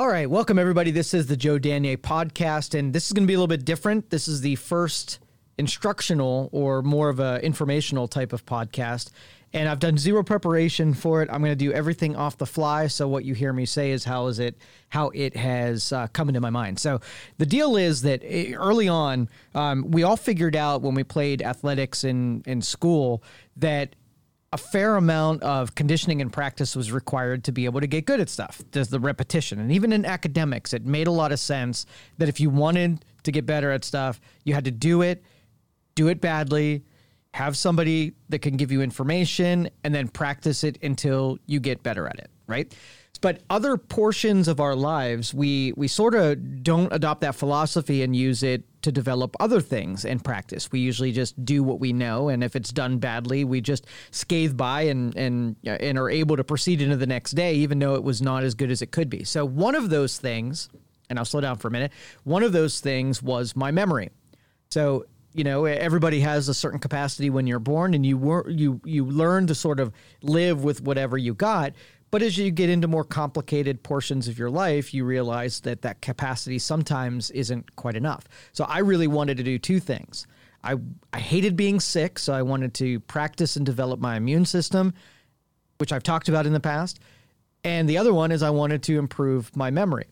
All right, welcome everybody. This is the Joe Danier podcast, and this is going to be a little bit different. This is the first instructional or more of a informational type of podcast, and I've done zero preparation for it. I'm going to do everything off the fly. So what you hear me say is how is it how it has uh, come into my mind. So the deal is that eh, early on, um, we all figured out when we played athletics in in school that a fair amount of conditioning and practice was required to be able to get good at stuff. There's the repetition. And even in academics, it made a lot of sense that if you wanted to get better at stuff, you had to do it, do it badly, have somebody that can give you information, and then practice it until you get better at it, right? But other portions of our lives, we we sort of don't adopt that philosophy and use it to develop other things and practice. We usually just do what we know, and if it's done badly, we just scathe by and and uh, and are able to proceed into the next day, even though it was not as good as it could be. So one of those things, and I'll slow down for a minute. One of those things was my memory. So you know everybody has a certain capacity when you're born and you were you you learn to sort of live with whatever you got but as you get into more complicated portions of your life, you realize that that capacity sometimes isn't quite enough. So I really wanted to do two things. I, I hated being sick, so I wanted to practice and develop my immune system, which I've talked about in the past. And the other one is I wanted to improve my memory.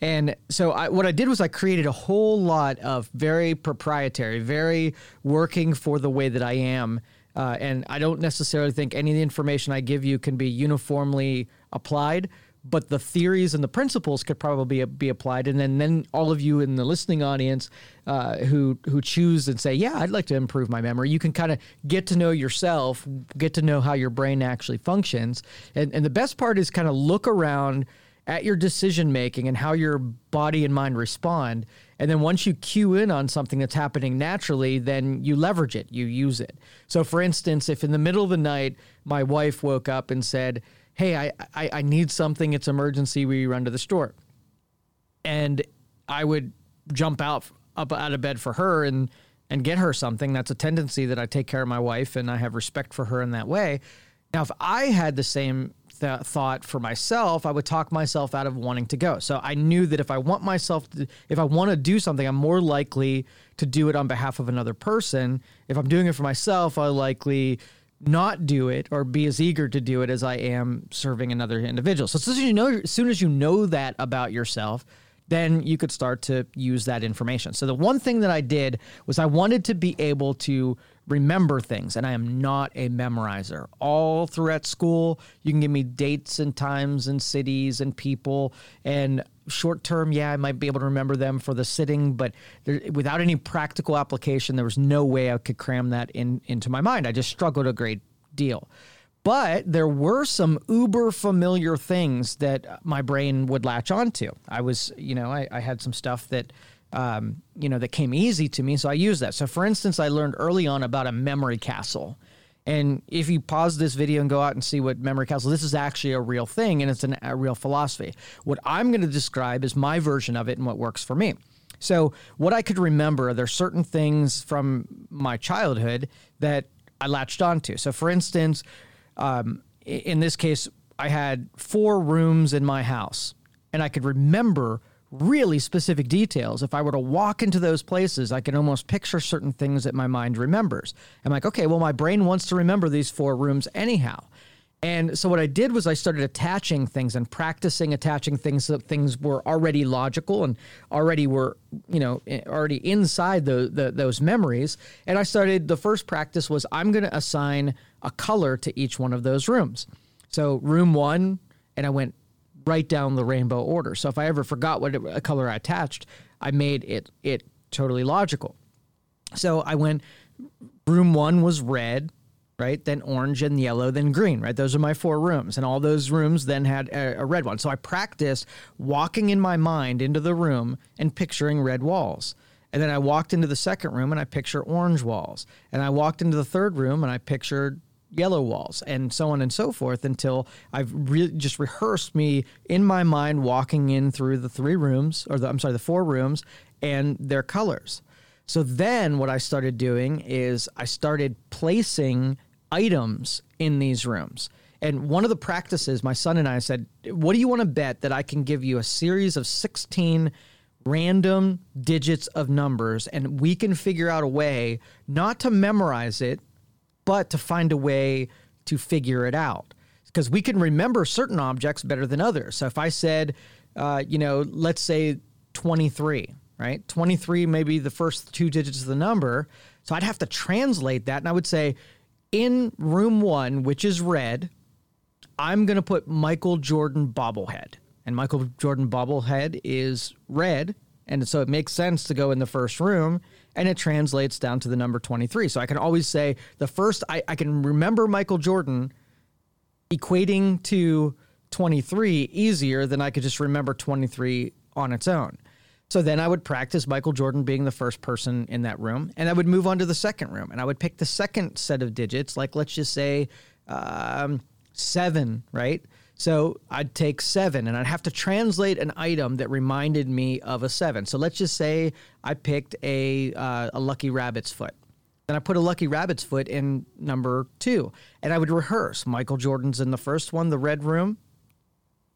And so I, what I did was I created a whole lot of very proprietary, very working for the way that I am uh, and I don't necessarily think any of the information I give you can be uniformly applied, but the theories and the principles could probably be applied. And then, then all of you in the listening audience uh, who who choose and say, "Yeah, I'd like to improve my memory," you can kind of get to know yourself, get to know how your brain actually functions. And, and the best part is kind of look around at your decision making and how your body and mind respond. And then once you cue in on something that's happening naturally, then you leverage it, you use it. So, for instance, if in the middle of the night my wife woke up and said, Hey, I, I, I need something, it's emergency, we run to the store. And I would jump out up out of bed for her and and get her something. That's a tendency that I take care of my wife and I have respect for her in that way. Now, if I had the same th- thought for myself, I would talk myself out of wanting to go. So I knew that if I want myself to, if I want to do something, I'm more likely to do it on behalf of another person. If I'm doing it for myself, I likely not do it or be as eager to do it as I am serving another individual. So as soon as you know, as soon as you know that about yourself, then you could start to use that information. So the one thing that I did was I wanted to be able to remember things, and I am not a memorizer. All throughout school, you can give me dates and times and cities and people, and short term, yeah, I might be able to remember them for the sitting, but there, without any practical application, there was no way I could cram that in into my mind. I just struggled a great deal. But there were some uber familiar things that my brain would latch onto. I was, you know, I, I had some stuff that um, you know, that came easy to me. So I use that. So for instance, I learned early on about a memory castle. And if you pause this video and go out and see what memory castle, this is actually a real thing and it's an, a real philosophy. What I'm going to describe is my version of it and what works for me. So what I could remember, there's certain things from my childhood that I latched onto. So for instance, um, in this case, I had four rooms in my house and I could remember really specific details. If I were to walk into those places, I can almost picture certain things that my mind remembers. I'm like, okay, well, my brain wants to remember these four rooms anyhow. And so what I did was I started attaching things and practicing attaching things so that things were already logical and already were, you know, eh, already inside the, the, those memories. And I started, the first practice was I'm going to assign a color to each one of those rooms. So room one, and I went write down the rainbow order. So if I ever forgot what a color I attached, I made it it totally logical. So I went room 1 was red, right? Then orange and yellow, then green, right? Those are my four rooms. And all those rooms then had a, a, red one. So I practiced walking in my mind into the room and picturing red walls. And then I walked into the second room and I picture orange walls. And I walked into the third room and I pictured yellow walls and so on and so forth until I've really just rehearsed me in my mind walking in through the three rooms or the, I'm sorry the four rooms and their colors. So then what I started doing is I started placing items in these rooms. And one of the practices, my son and I said, What do you want to bet that I can give you a series of 16 random digits of numbers and we can figure out a way not to memorize it, but to find a way to figure it out? Because we can remember certain objects better than others. So if I said, uh, you know, let's say 23, right? 23 may be the first two digits of the number. So I'd have to translate that. And I would say, in room one, which is red, I'm going to put Michael Jordan bobblehead. And Michael Jordan bobblehead is red. And so it makes sense to go in the first room and it translates down to the number 23. So I can always say the first, I, I can remember Michael Jordan equating to 23 easier than I could just remember 23 on its own. So then I would practice Michael Jordan being the first person in that room, and I would move on to the second room, and I would pick the second set of digits, like let's just say um, seven, right? So I'd take seven, and I'd have to translate an item that reminded me of a seven. So let's just say I picked a uh, a lucky rabbit's foot. Then I put a lucky rabbit's foot in number two, and I would rehearse. Michael Jordan's in the first one, the red room.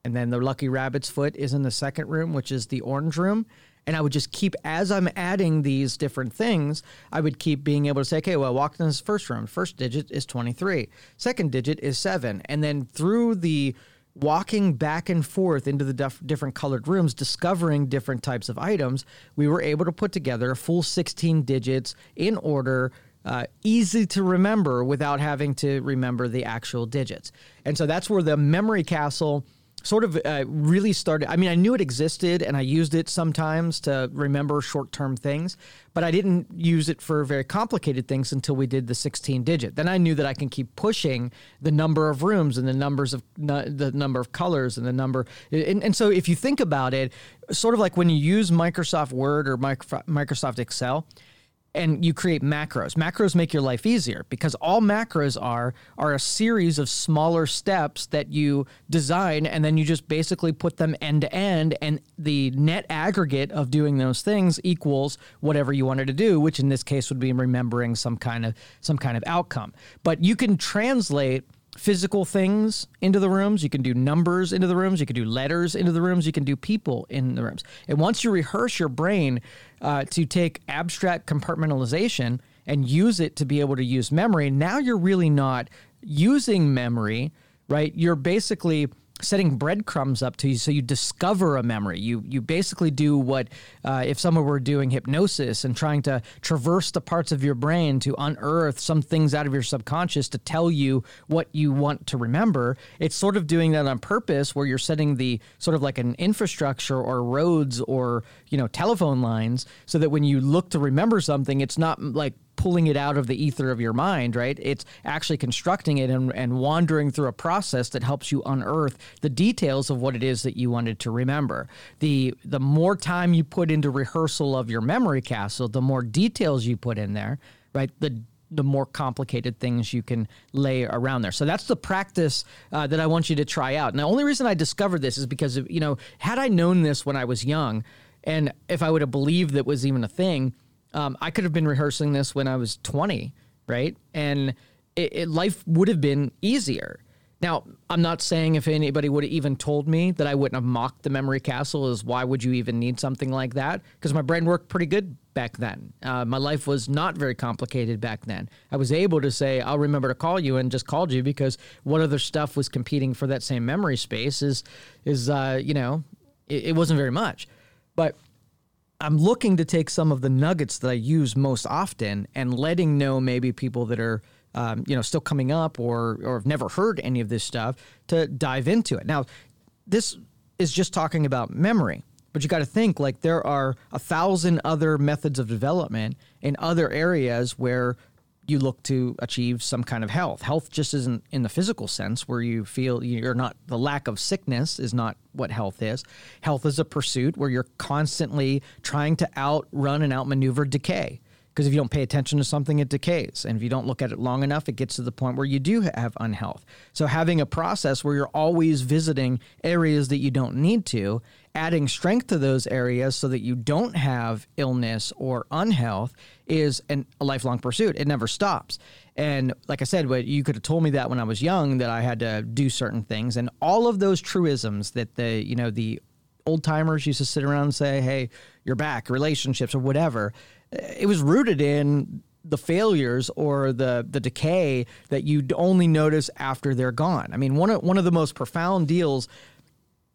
And then the Lucky Rabbit's foot is in the second room, which is the orange room. And I would just keep, as I'm adding these different things, I would keep being able to say, okay, well, I walked in this first room. First digit is 23. Second digit is seven. And then through the walking back and forth into the def- different colored rooms, discovering different types of items, we were able to put together a full 16 digits in order uh, easy to remember without having to remember the actual digits. And so that's where the memory castle sort of uh, really started. I mean, I knew it existed and I used it sometimes to remember short term things, but I didn't use it for very complicated things until we did the 16 digit. Then I knew that I can keep pushing the number of rooms and the numbers of the number of colors and the number. And, and so if you think about it, sort of like when you use Microsoft Word or Microsoft Excel, and you create macros. Macros make your life easier because all macros are are a series of smaller steps that you design and then you just basically put them end to end and the net aggregate of doing those things equals whatever you wanted to do, which in this case would be remembering some kind of some kind of outcome. But you can translate physical things into the rooms. You can do numbers into the rooms. You can do letters into the rooms. You can do people in the rooms. And once you rehearse your brain uh, to take abstract compartmentalization and use it to be able to use memory, now you're really not using memory, right? You're basically setting breadcrumbs up to you so you discover a memory. You you basically do what uh, if someone were doing hypnosis and trying to traverse the parts of your brain to unearth some things out of your subconscious to tell you what you want to remember it's sort of doing that on purpose where you're setting the sort of like an infrastructure or roads or you know telephone lines so that when you look to remember something it's not like pulling it out of the ether of your mind, right? It's actually constructing it and, and wandering through a process that helps you unearth the details of what it is that you wanted to remember. The the more time you put into rehearsal of your memory castle, the more details you put in there, right? The the more complicated things you can lay around there. So that's the practice uh, that I want you to try out. And the only reason I discovered this is because of, you know, had I known this when I was young, and if I would have believed that was even a thing, um, I could have been rehearsing this when I was 20, right? And it, it, life would have been easier. Now, I'm not saying if anybody would have even told me that I wouldn't have mocked the memory castle, is why would you even need something like that? Because my brain worked pretty good back then. Uh, my life was not very complicated back then. I was able to say, I'll remember to call you and just called you because what other stuff was competing for that same memory space is, is uh, you know, it, it wasn't very much. But I'm looking to take some of the nuggets that I use most often and letting know maybe people that are um, you know still coming up or or have never heard any of this stuff to dive into it. Now, this is just talking about memory, but you got to think like there are a thousand other methods of development in other areas where you look to achieve some kind of health. Health just isn't in the physical sense where you feel you're not, the lack of sickness is not what health is. Health is a pursuit where you're constantly trying to outrun and outmaneuver decay. Because if you don't pay attention to something, it decays. And if you don't look at it long enough, it gets to the point where you do have unhealth. So having a process where you're always visiting areas that you don't need to, adding strength to those areas so that you don't have illness or unhealth is an, a lifelong pursuit. It never stops. And like I said, you could have told me that when I was young that I had to do certain things, and all of those truisms that the you know the old timers used to sit around and say, "Hey, you're back," relationships or whatever it was rooted in the failures or the the decay that you only notice after they're gone. I mean, one of one of the most profound deals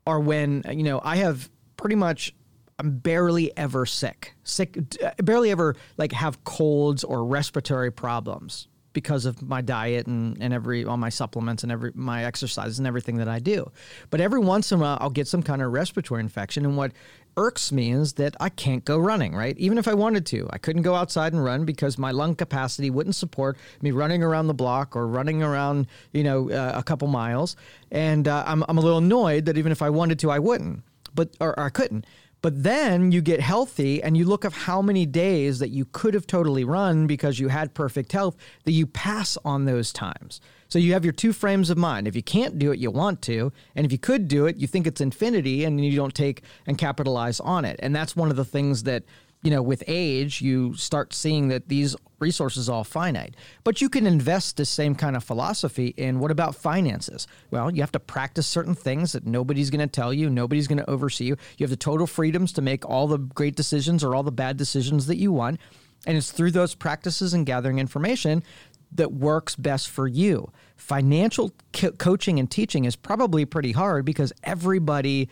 are when you know I have pretty much I'm barely ever sick, sick, barely ever like have colds or respiratory problems because of my diet and, and every all my supplements and every my exercises and everything that I do. But every once in a while I'll get some kind of respiratory infection and what irks me is that I can't go running, right? Even if I wanted to, I couldn't go outside and run because my lung capacity wouldn't support me running around the block or running around, you know, uh, a couple miles. And uh, I'm, I'm a little annoyed that even if I wanted to, I wouldn't, but or, or I couldn't. But then you get healthy and you look at how many days that you could have totally run because you had perfect health that you pass on those times. So you have your two frames of mind. If you can't do it, you want to. And if you could do it, you think it's infinity and you don't take and capitalize on it. And that's one of the things that you know, with age, you start seeing that these resources are all finite. But you can invest the same kind of philosophy in what about finances? Well, you have to practice certain things that nobody's going to tell you, nobody's going to oversee you. You have the total freedoms to make all the great decisions or all the bad decisions that you want. And it's through those practices and gathering information that works best for you. Financial co- coaching and teaching is probably pretty hard because everybody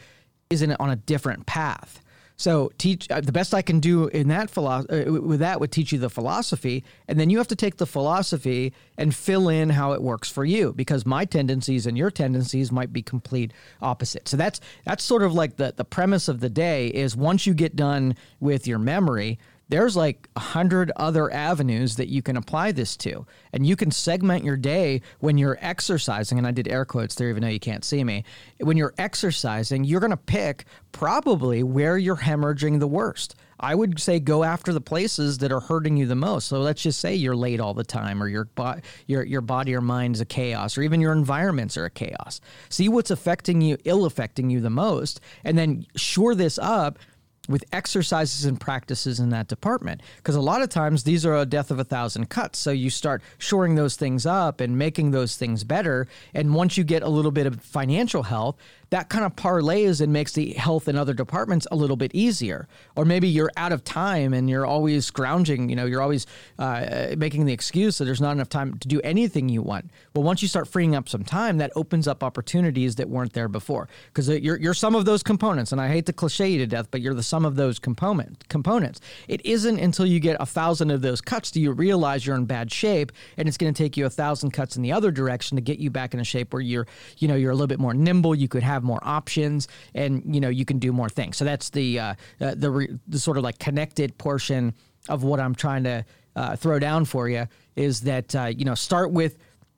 is in, on a different path. So teach uh, the best I can do in that philosophy uh, with that would teach you the philosophy, and then you have to take the philosophy and fill in how it works for you because my tendencies and your tendencies might be complete opposite. So that's that's sort of like the the premise of the day is once you get done with your memory, there's like a hundred other avenues that you can apply this to. And you can segment your day when you're exercising. And I did air quotes there, even though you can't see me. When you're exercising, you're going to pick probably where you're hemorrhaging the worst. I would say go after the places that are hurting you the most. So let's just say you're late all the time, or your bo- your your body or mind is a chaos, or even your environments are a chaos. See what's affecting you, ill affecting you the most, and then shore this up with exercises and practices in that department. Because a lot of times these are a death of a thousand cuts. So you start shoring those things up and making those things better. And once you get a little bit of financial health, that kind of parlays and makes the health in other departments a little bit easier. Or maybe you're out of time and you're always scrounging, you know, you're always uh, making the excuse that there's not enough time to do anything you want. Well, once you start freeing up some time, that opens up opportunities that weren't there before. Because you're, you're some of those components. And I hate to cliche you to death, but you're the sum of those component, components. It isn't until you get a thousand of those cuts do you realize you're in bad shape. And it's going to take you a thousand cuts in the other direction to get you back in a shape where you're, you know, you're a little bit more nimble. You could have have more options and you know you can do more things. So that's the uh, uh, the, re- the sort of like connected portion of what i'm trying to uh, throw down for you is that uh, you know start with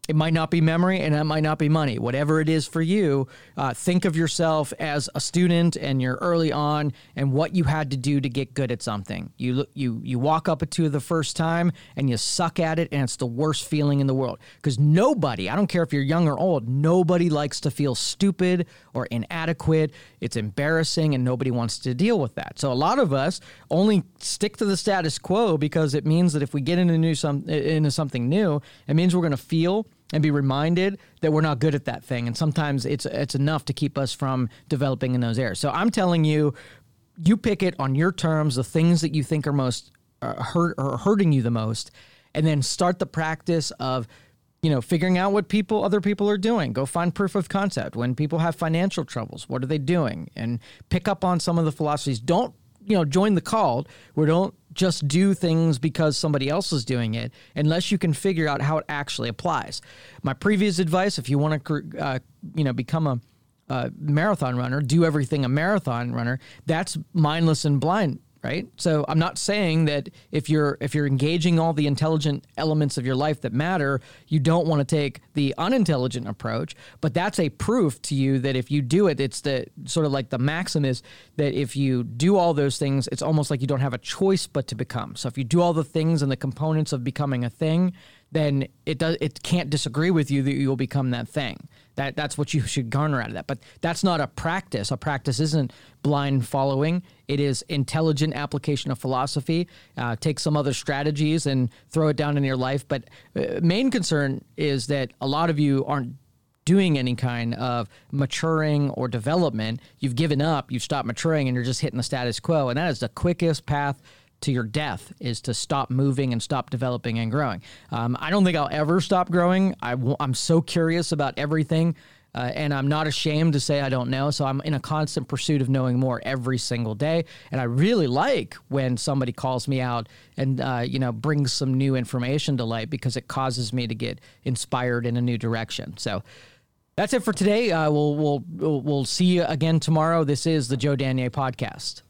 it might not be memory and it might not be money. Whatever it is for you, uh, think of yourself as a student and you're early on and what you had to do to get good at something. You you you walk up to the first time and you suck at it and it's the worst feeling in the world because nobody, I don't care if you're young or old, nobody likes to feel stupid or inadequate. It's embarrassing and nobody wants to deal with that. So a lot of us only stick to the status quo because it means that if we get into new some into something new, it means we're going to feel and be reminded that we're not good at that thing. And sometimes it's it's enough to keep us from developing in those areas. So I'm telling you, you pick it on your terms, the things that you think are most uh, hurt or hurting you the most, and then start the practice of you know figuring out what people other people are doing. Go find proof of concept. When people have financial troubles what are they doing? And pick up on some of the philosophies. Don't you know join the cult. Where don't just do things because somebody else is doing it unless you can figure out how it actually applies. My previous advice, if you want to, uh, you know, become a, a marathon runner, do everything a marathon runner. That's mindless and blind right? So I'm not saying that if you're if you're engaging all the intelligent elements of your life that matter, you don't want to take the unintelligent approach, but that's a proof to you that if you do it, it's the sort of like the maxim is that if you do all those things, it's almost like you don't have a choice but to become. So if you do all the things and the components of becoming a thing, then it does it can't disagree with you that you will become that thing. That that's what you should garner out of that. But that's not a practice. A practice isn't blind following. It is intelligent application of philosophy. Uh, take some other strategies and throw it down in your life. But uh, main concern is that a lot of you aren't doing any kind of maturing or development. You've given up. You've stopped maturing, and you're just hitting the status quo. And that is the quickest path to your death is to stop moving and stop developing and growing. Um, I don't think I'll ever stop growing. i w- I'm so curious about everything. Uh, and I'm not ashamed to say I don't know. So I'm in a constant pursuit of knowing more every single day. And I really like when somebody calls me out and uh, you know brings some new information to light because it causes me to get inspired in a new direction. So that's it for today. Uh, we'll we'll we'll see you again tomorrow. This is the Joe Danier podcast.